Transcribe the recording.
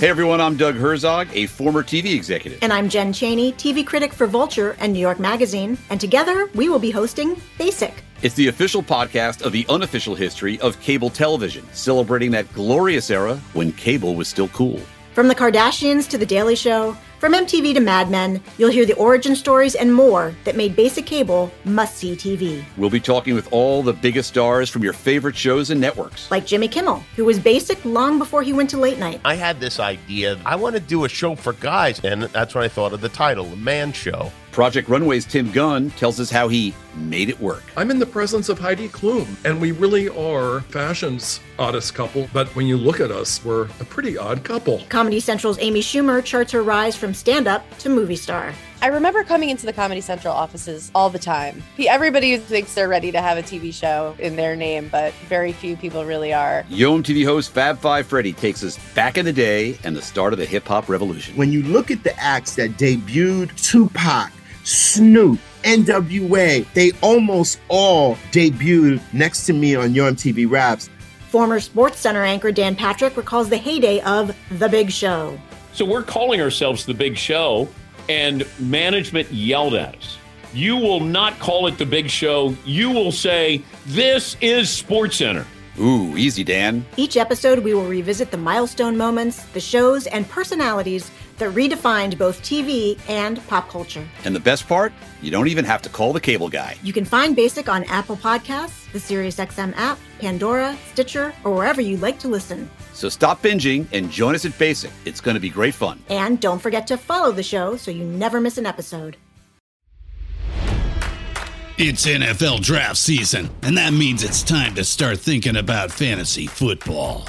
Hey everyone, I'm Doug Herzog, a former TV executive. And I'm Jen Chaney, TV critic for Vulture and New York Magazine. And together, we will be hosting Basic. It's the official podcast of the unofficial history of cable television, celebrating that glorious era when cable was still cool. From the Kardashians to The Daily Show, from MTV to Mad Men, you'll hear the origin stories and more that made basic cable must see TV. We'll be talking with all the biggest stars from your favorite shows and networks. Like Jimmy Kimmel, who was basic long before he went to late night. I had this idea I want to do a show for guys, and that's when I thought of the title, The Man Show. Project Runway's Tim Gunn tells us how he made it work. I'm in the presence of Heidi Klum, and we really are fashion's oddest couple. But when you look at us, we're a pretty odd couple. Comedy Central's Amy Schumer charts her rise from stand up to movie star. I remember coming into the Comedy Central offices all the time. Everybody thinks they're ready to have a TV show in their name, but very few people really are. Yo MTV host Fab Five Freddy takes us back in the day and the start of the hip hop revolution. When you look at the acts that debuted Tupac, Snoop, NWA, they almost all debuted next to me on Yo MTV Raps. Former Sports Center anchor Dan Patrick recalls the heyday of The Big Show. So we're calling ourselves The Big Show and management yelled at us. You will not call it the big show. You will say, This is Sports Center. Ooh, easy, Dan. Each episode, we will revisit the milestone moments, the shows, and personalities that redefined both TV and pop culture. And the best part, you don't even have to call the cable guy. You can find Basic on Apple Podcasts, the SiriusXM app, Pandora, Stitcher, or wherever you like to listen. So stop binging and join us at Basic. It's going to be great fun. And don't forget to follow the show so you never miss an episode. It's NFL draft season, and that means it's time to start thinking about fantasy football.